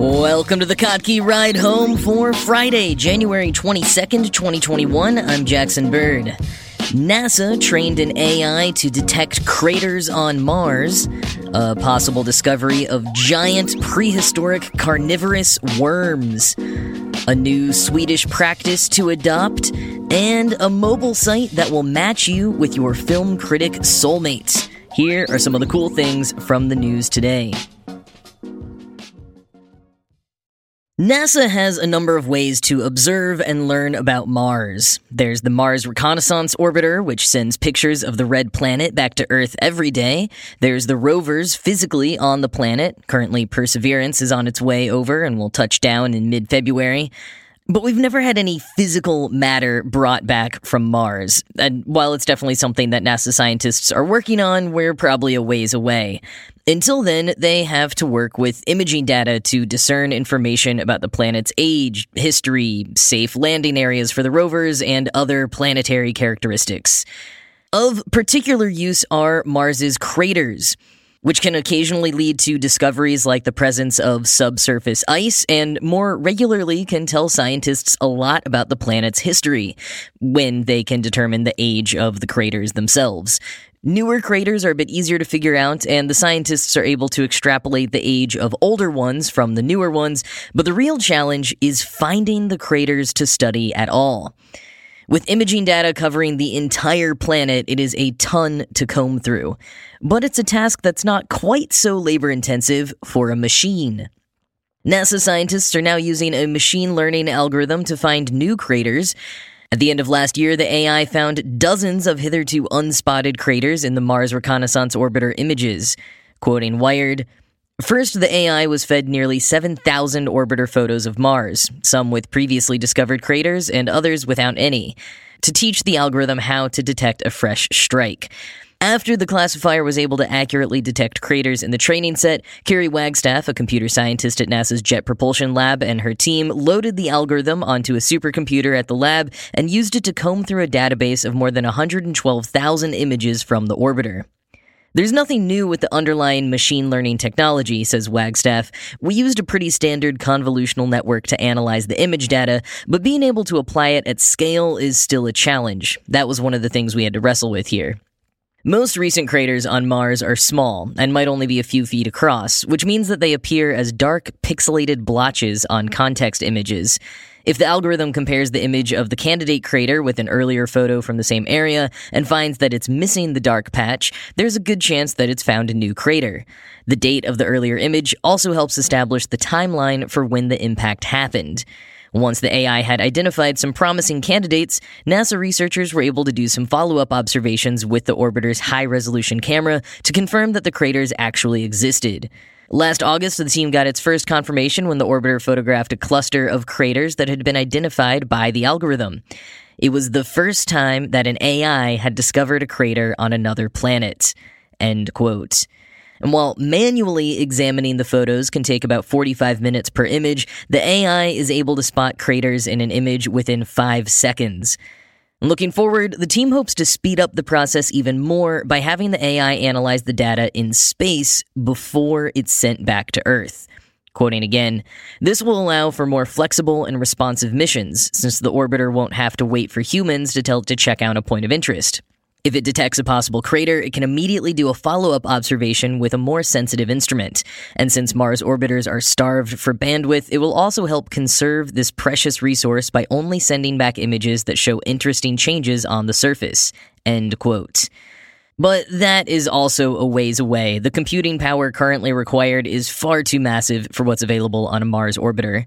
Welcome to the Kottke Ride Home for Friday, January 22nd, 2021. I'm Jackson Bird. NASA trained an AI to detect craters on Mars, a possible discovery of giant prehistoric carnivorous worms, a new Swedish practice to adopt, and a mobile site that will match you with your film critic soulmates. Here are some of the cool things from the news today. NASA has a number of ways to observe and learn about Mars. There's the Mars Reconnaissance Orbiter, which sends pictures of the red planet back to Earth every day. There's the rovers physically on the planet. Currently, Perseverance is on its way over and will touch down in mid February. But we've never had any physical matter brought back from Mars. And while it's definitely something that NASA scientists are working on, we're probably a ways away. Until then, they have to work with imaging data to discern information about the planet's age, history, safe landing areas for the rovers, and other planetary characteristics. Of particular use are Mars's craters which can occasionally lead to discoveries like the presence of subsurface ice and more regularly can tell scientists a lot about the planet's history when they can determine the age of the craters themselves. Newer craters are a bit easier to figure out, and the scientists are able to extrapolate the age of older ones from the newer ones, but the real challenge is finding the craters to study at all. With imaging data covering the entire planet, it is a ton to comb through. But it's a task that's not quite so labor intensive for a machine. NASA scientists are now using a machine learning algorithm to find new craters. At the end of last year, the AI found dozens of hitherto unspotted craters in the Mars Reconnaissance Orbiter images. Quoting Wired, First, the AI was fed nearly 7,000 orbiter photos of Mars, some with previously discovered craters and others without any, to teach the algorithm how to detect a fresh strike. After the classifier was able to accurately detect craters in the training set, Kari Wagstaff, a computer scientist at NASA's Jet Propulsion Lab, and her team loaded the algorithm onto a supercomputer at the lab and used it to comb through a database of more than 112,000 images from the orbiter. There's nothing new with the underlying machine learning technology, says Wagstaff. We used a pretty standard convolutional network to analyze the image data, but being able to apply it at scale is still a challenge. That was one of the things we had to wrestle with here. Most recent craters on Mars are small and might only be a few feet across, which means that they appear as dark, pixelated blotches on context images. If the algorithm compares the image of the candidate crater with an earlier photo from the same area and finds that it's missing the dark patch, there's a good chance that it's found a new crater. The date of the earlier image also helps establish the timeline for when the impact happened. Once the AI had identified some promising candidates, NASA researchers were able to do some follow up observations with the orbiter's high resolution camera to confirm that the craters actually existed. Last August, the team got its first confirmation when the orbiter photographed a cluster of craters that had been identified by the algorithm. It was the first time that an AI had discovered a crater on another planet. End quote. And while manually examining the photos can take about 45 minutes per image, the AI is able to spot craters in an image within 5 seconds. Looking forward, the team hopes to speed up the process even more by having the AI analyze the data in space before it's sent back to Earth. Quoting again, this will allow for more flexible and responsive missions, since the orbiter won't have to wait for humans to tell it to check out a point of interest. If it detects a possible crater, it can immediately do a follow up observation with a more sensitive instrument. And since Mars orbiters are starved for bandwidth, it will also help conserve this precious resource by only sending back images that show interesting changes on the surface. End quote. But that is also a ways away. The computing power currently required is far too massive for what's available on a Mars orbiter.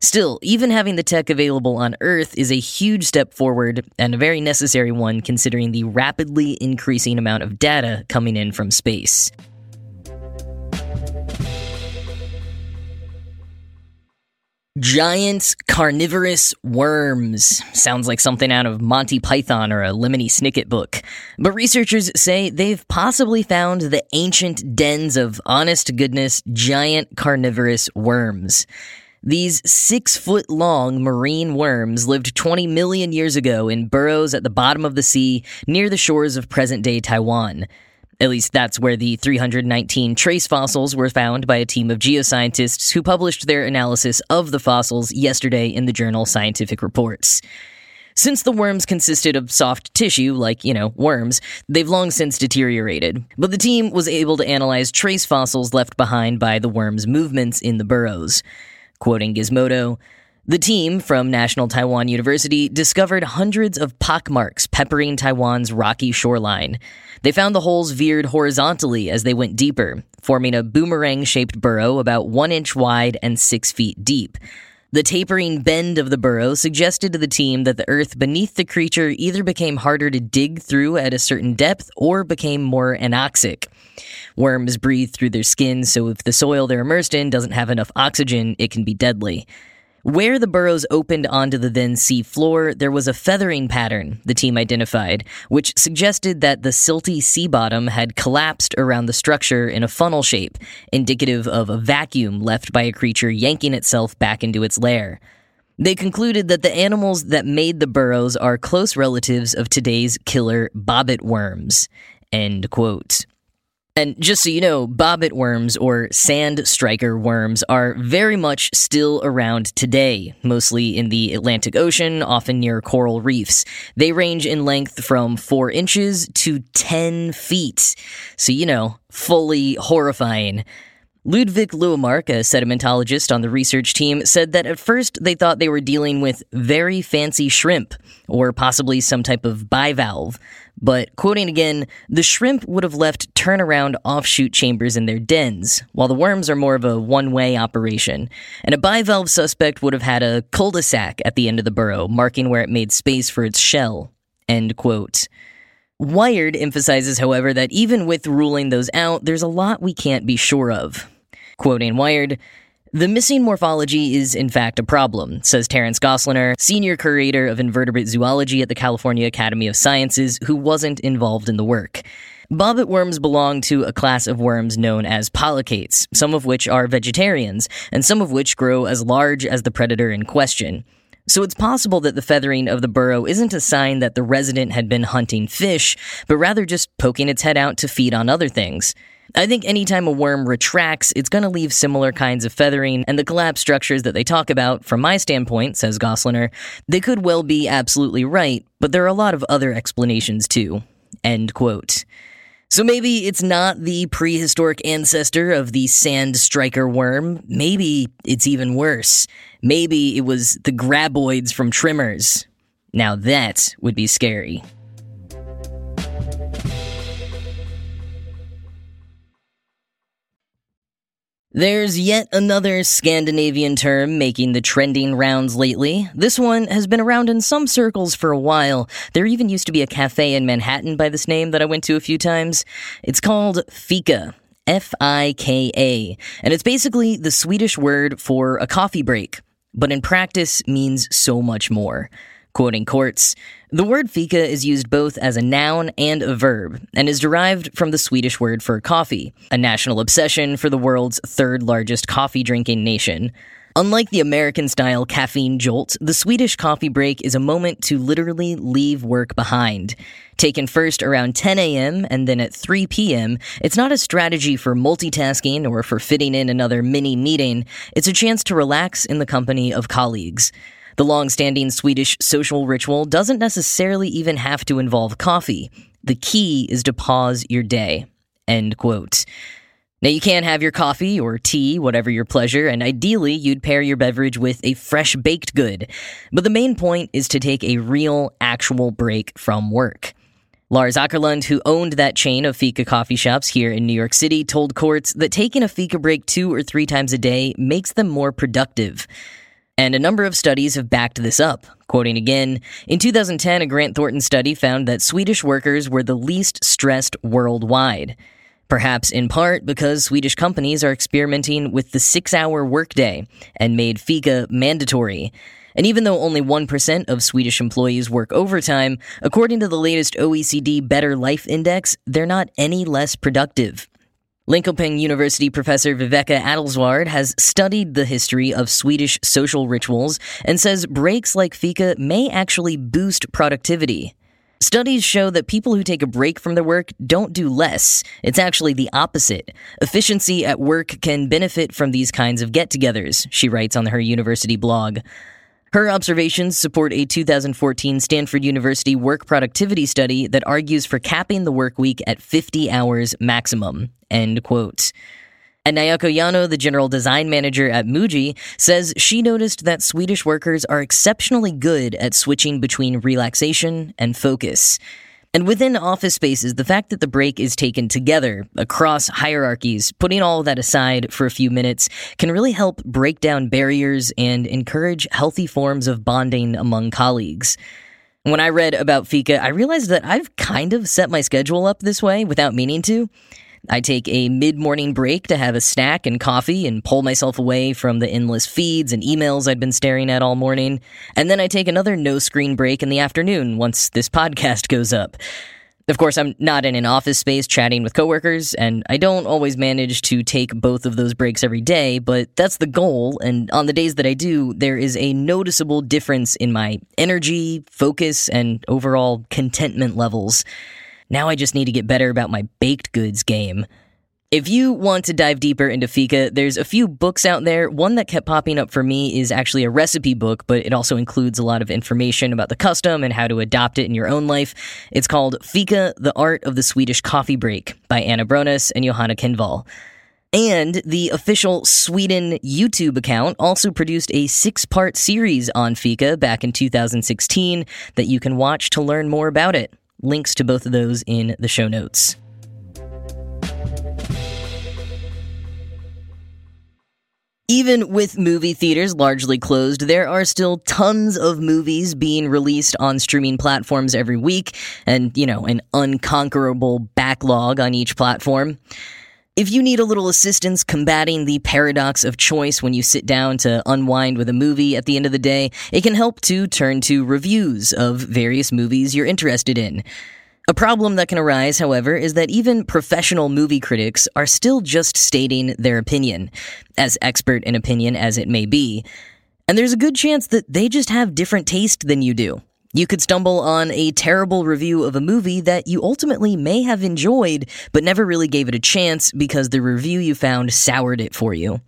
Still, even having the tech available on Earth is a huge step forward and a very necessary one considering the rapidly increasing amount of data coming in from space. Giant carnivorous worms. Sounds like something out of Monty Python or a Lemony Snicket book. But researchers say they've possibly found the ancient dens of honest goodness giant carnivorous worms. These six foot long marine worms lived 20 million years ago in burrows at the bottom of the sea near the shores of present day Taiwan. At least that's where the 319 trace fossils were found by a team of geoscientists who published their analysis of the fossils yesterday in the journal Scientific Reports. Since the worms consisted of soft tissue, like, you know, worms, they've long since deteriorated. But the team was able to analyze trace fossils left behind by the worms' movements in the burrows. Quoting Gizmodo, the team from National Taiwan University discovered hundreds of pockmarks peppering Taiwan's rocky shoreline. They found the holes veered horizontally as they went deeper, forming a boomerang shaped burrow about one inch wide and six feet deep. The tapering bend of the burrow suggested to the team that the earth beneath the creature either became harder to dig through at a certain depth or became more anoxic. Worms breathe through their skin, so if the soil they're immersed in doesn't have enough oxygen, it can be deadly. Where the burrows opened onto the then sea floor, there was a feathering pattern, the team identified, which suggested that the silty sea bottom had collapsed around the structure in a funnel shape, indicative of a vacuum left by a creature yanking itself back into its lair. They concluded that the animals that made the burrows are close relatives of today's killer bobbit worms. End quote. And just so you know, bobbit worms or sand striker worms are very much still around today, mostly in the Atlantic Ocean, often near coral reefs. They range in length from 4 inches to 10 feet. So, you know, fully horrifying. Ludwig Löwemark, a sedimentologist on the research team, said that at first they thought they were dealing with very fancy shrimp, or possibly some type of bivalve. But, quoting again, the shrimp would have left turnaround offshoot chambers in their dens, while the worms are more of a one way operation. And a bivalve suspect would have had a cul de sac at the end of the burrow, marking where it made space for its shell. End quote. Wired emphasizes, however, that even with ruling those out, there's a lot we can't be sure of. Quoting Wired, the missing morphology is, in fact, a problem, says Terence Gosliner, senior curator of invertebrate zoology at the California Academy of Sciences, who wasn't involved in the work. Bobbit worms belong to a class of worms known as polychaetes, some of which are vegetarians, and some of which grow as large as the predator in question. So it's possible that the feathering of the burrow isn't a sign that the resident had been hunting fish, but rather just poking its head out to feed on other things. I think anytime a worm retracts, it's going to leave similar kinds of feathering, and the collapse structures that they talk about, from my standpoint, says Gosliner, they could well be absolutely right, but there are a lot of other explanations too. End quote. So maybe it's not the prehistoric ancestor of the sand striker worm. Maybe it's even worse. Maybe it was the graboids from Tremors. Now that would be scary. There's yet another Scandinavian term making the trending rounds lately. This one has been around in some circles for a while. There even used to be a cafe in Manhattan by this name that I went to a few times. It's called Fika. F I K A. And it's basically the Swedish word for a coffee break, but in practice means so much more. Quoting Quartz, the word fika is used both as a noun and a verb, and is derived from the Swedish word for coffee, a national obsession for the world's third largest coffee drinking nation. Unlike the American style caffeine jolt, the Swedish coffee break is a moment to literally leave work behind. Taken first around 10 a.m. and then at 3 p.m., it's not a strategy for multitasking or for fitting in another mini meeting, it's a chance to relax in the company of colleagues. The long-standing Swedish social ritual doesn't necessarily even have to involve coffee. The key is to pause your day. End quote. Now, you can have your coffee or tea, whatever your pleasure, and ideally you'd pair your beverage with a fresh baked good. But the main point is to take a real, actual break from work. Lars Ackerlund, who owned that chain of Fika coffee shops here in New York City, told Quartz that taking a Fika break two or three times a day makes them more productive. And a number of studies have backed this up. Quoting again, in 2010, a Grant Thornton study found that Swedish workers were the least stressed worldwide. Perhaps in part because Swedish companies are experimenting with the six hour workday and made Fika mandatory. And even though only 1% of Swedish employees work overtime, according to the latest OECD Better Life Index, they're not any less productive. Linköping University professor Viveka Adelsward has studied the history of Swedish social rituals and says breaks like fika may actually boost productivity. Studies show that people who take a break from their work don't do less. It's actually the opposite. Efficiency at work can benefit from these kinds of get togethers, she writes on her university blog. Her observations support a 2014 Stanford University work productivity study that argues for capping the work week at 50 hours maximum. End quote. And Nayako Yano, the general design manager at Muji, says she noticed that Swedish workers are exceptionally good at switching between relaxation and focus. And within office spaces, the fact that the break is taken together across hierarchies, putting all that aside for a few minutes, can really help break down barriers and encourage healthy forms of bonding among colleagues. When I read about Fika, I realized that I've kind of set my schedule up this way without meaning to. I take a mid morning break to have a snack and coffee and pull myself away from the endless feeds and emails I'd been staring at all morning. And then I take another no screen break in the afternoon once this podcast goes up. Of course, I'm not in an office space chatting with coworkers, and I don't always manage to take both of those breaks every day, but that's the goal. And on the days that I do, there is a noticeable difference in my energy, focus, and overall contentment levels. Now I just need to get better about my baked goods game. If you want to dive deeper into fika, there's a few books out there. One that kept popping up for me is actually a recipe book, but it also includes a lot of information about the custom and how to adopt it in your own life. It's called Fika, The Art of the Swedish Coffee Break by Anna Brones and Johanna Kindvall. And the official Sweden YouTube account also produced a six part series on Fika back in 2016 that you can watch to learn more about it. Links to both of those in the show notes. Even with movie theaters largely closed, there are still tons of movies being released on streaming platforms every week, and, you know, an unconquerable backlog on each platform. If you need a little assistance combating the paradox of choice when you sit down to unwind with a movie at the end of the day, it can help to turn to reviews of various movies you're interested in. A problem that can arise, however, is that even professional movie critics are still just stating their opinion, as expert in opinion as it may be. And there's a good chance that they just have different taste than you do. You could stumble on a terrible review of a movie that you ultimately may have enjoyed, but never really gave it a chance because the review you found soured it for you.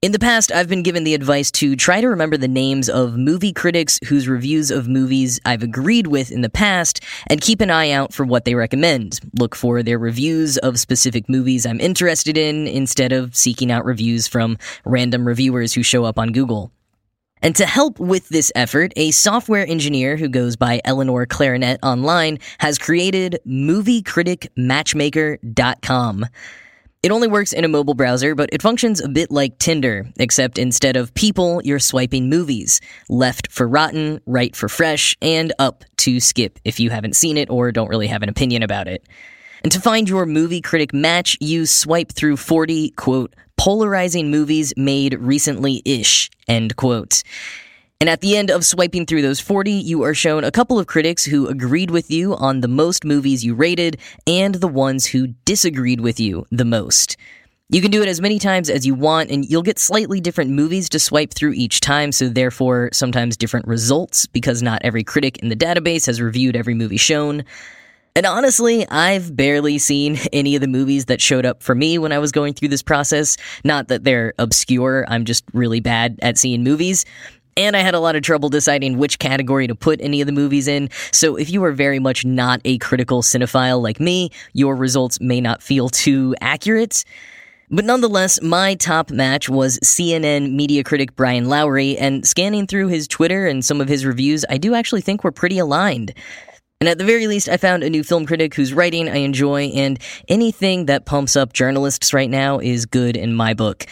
In the past, I've been given the advice to try to remember the names of movie critics whose reviews of movies I've agreed with in the past and keep an eye out for what they recommend. Look for their reviews of specific movies I'm interested in instead of seeking out reviews from random reviewers who show up on Google. And to help with this effort, a software engineer who goes by Eleanor Clarinet online has created MovieCriticMatchmaker.com. It only works in a mobile browser, but it functions a bit like Tinder, except instead of people, you're swiping movies. Left for rotten, right for fresh, and up to skip if you haven't seen it or don't really have an opinion about it. And to find your movie critic match, you swipe through 40, quote, polarizing movies made recently ish, end quote. And at the end of swiping through those 40, you are shown a couple of critics who agreed with you on the most movies you rated and the ones who disagreed with you the most. You can do it as many times as you want, and you'll get slightly different movies to swipe through each time, so therefore sometimes different results because not every critic in the database has reviewed every movie shown. And honestly, I've barely seen any of the movies that showed up for me when I was going through this process. Not that they're obscure, I'm just really bad at seeing movies. And I had a lot of trouble deciding which category to put any of the movies in, so if you are very much not a critical cinephile like me, your results may not feel too accurate. But nonetheless, my top match was CNN media critic Brian Lowry, and scanning through his Twitter and some of his reviews, I do actually think we're pretty aligned. And at the very least, I found a new film critic whose writing I enjoy, and anything that pumps up journalists right now is good in my book.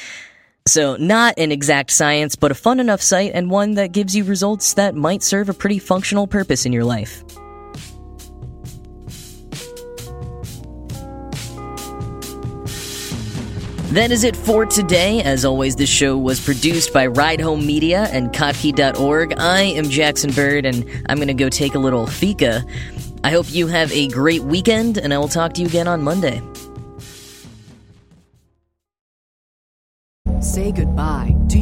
So, not an exact science, but a fun enough site and one that gives you results that might serve a pretty functional purpose in your life. That is it for today. As always, this show was produced by Ride Home Media and Kottke.org. I am Jackson Bird, and I'm going to go take a little fika. I hope you have a great weekend, and I will talk to you again on Monday. Say goodbye